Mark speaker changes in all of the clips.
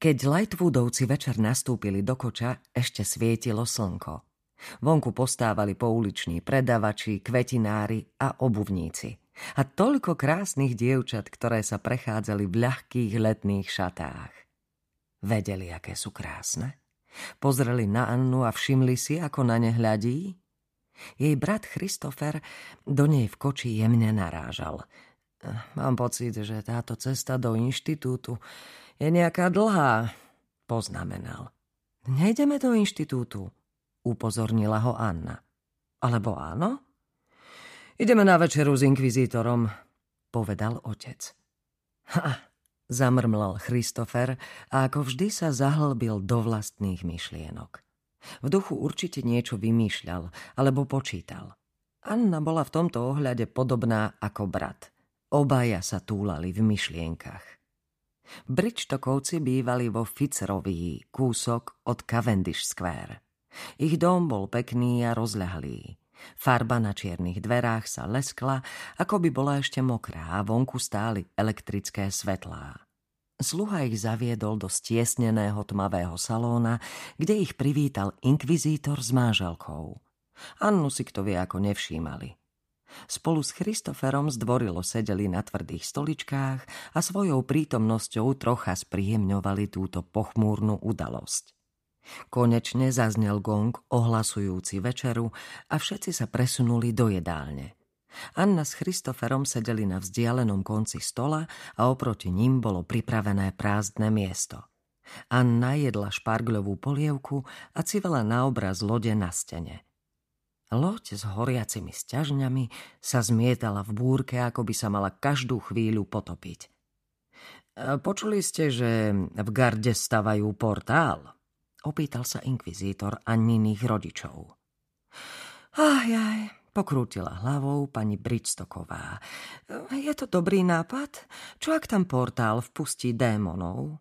Speaker 1: Keď Lightwoodovci večer nastúpili do koča, ešte svietilo slnko. Vonku postávali pouliční predavači, kvetinári a obuvníci. A toľko krásnych dievčat, ktoré sa prechádzali v ľahkých letných šatách. Vedeli, aké sú krásne? Pozreli na Annu a všimli si, ako na ne hľadí? Jej brat Christopher do nej v koči jemne narážal. Mám pocit, že táto cesta do inštitútu je nejaká dlhá, poznamenal. Nejdeme do inštitútu, upozornila ho Anna. Alebo áno? Ideme na večeru s inkvizítorom, povedal otec. Ha, zamrmlal Christopher a ako vždy sa zahlbil do vlastných myšlienok. V duchu určite niečo vymýšľal alebo počítal. Anna bola v tomto ohľade podobná ako brat. Obaja sa túlali v myšlienkach. Bridgetokovci bývali vo Fitzrovii, kúsok od Cavendish Square. Ich dom bol pekný a rozľahlý. Farba na čiernych dverách sa leskla, ako by bola ešte mokrá a vonku stáli elektrické svetlá. Sluha ich zaviedol do stiesneného tmavého salóna, kde ich privítal inkvizítor s máželkou. Annu si kto vie ako nevšímali. Spolu s Christoferom zdvorilo sedeli na tvrdých stoličkách a svojou prítomnosťou trocha spríjemňovali túto pochmúrnu udalosť. Konečne zaznel gong ohlasujúci večeru a všetci sa presunuli do jedálne. Anna s Christoferom sedeli na vzdialenom konci stola a oproti ním bolo pripravené prázdne miesto. Anna jedla špargľovú polievku a civela na obraz lode na stene – Loď s horiacimi sťažňami sa zmietala v búrke, ako by sa mala každú chvíľu potopiť. E, počuli ste, že v garde stavajú portál? Opýtal sa inkvizítor Anniných rodičov. Ach jaj, pokrútila hlavou pani Bridstoková. Je to dobrý nápad? Čo ak tam portál vpustí démonov?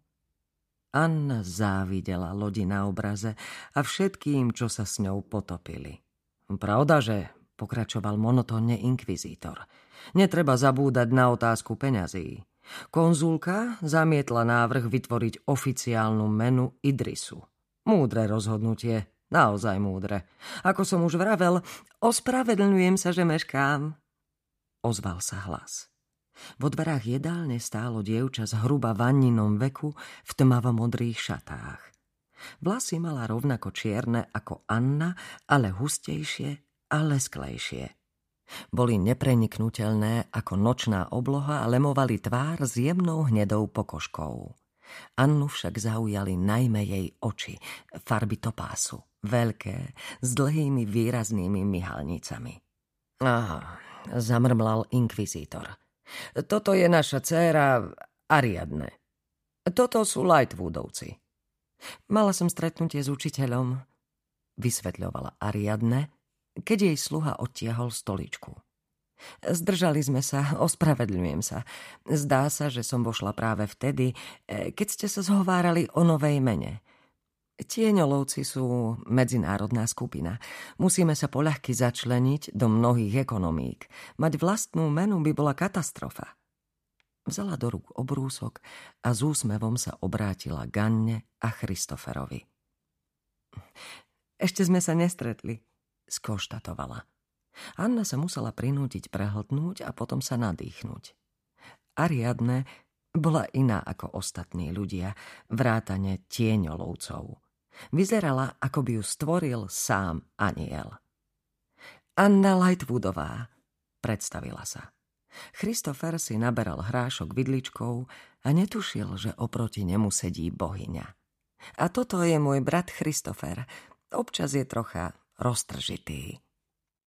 Speaker 1: Anna závidela lodi na obraze a všetkým, čo sa s ňou potopili. Pravda, že, pokračoval monotónne inkvizítor. Netreba zabúdať na otázku peňazí. Konzulka zamietla návrh vytvoriť oficiálnu menu Idrisu. Múdre rozhodnutie, naozaj múdre. Ako som už vravel, ospravedlňujem sa, že meškám. Ozval sa hlas. Vo dverách jedálne stálo dievča z hruba vanninom veku v tmavomodrých šatách. Vlasy mala rovnako čierne ako Anna, ale hustejšie a lesklejšie. Boli nepreniknutelné ako nočná obloha a lemovali tvár s jemnou hnedou pokožkou. Annu však zaujali najmä jej oči, farby topásu, veľké, s dlhými výraznými myhalnicami. Aha, zamrmlal inkvizítor. Toto je naša dcéra Ariadne. Toto sú Lightwoodovci. Mala som stretnutie s učiteľom, vysvetľovala Ariadne, keď jej sluha odtiahol stoličku. Zdržali sme sa, ospravedľujem sa. Zdá sa, že som vošla práve vtedy, e, keď ste sa zhovárali o novej mene. Tieňolovci sú medzinárodná skupina. Musíme sa poľahky začleniť do mnohých ekonomík. Mať vlastnú menu by bola katastrofa. Vzala do rúk obrúsok a s úsmevom sa obrátila Ganne a Christoferovi. Ešte sme sa nestretli, skonštatovala. Anna sa musela prinútiť prehltnúť a potom sa nadýchnuť. Ariadne bola iná ako ostatní ľudia, vrátane tieňolovcov. Vyzerala, ako by ju stvoril sám aniel. Anna Lightwoodová, predstavila sa. Christopher si naberal hrášok vidličkou a netušil, že oproti nemu sedí bohyňa. A toto je môj brat Christopher. Občas je trocha roztržitý.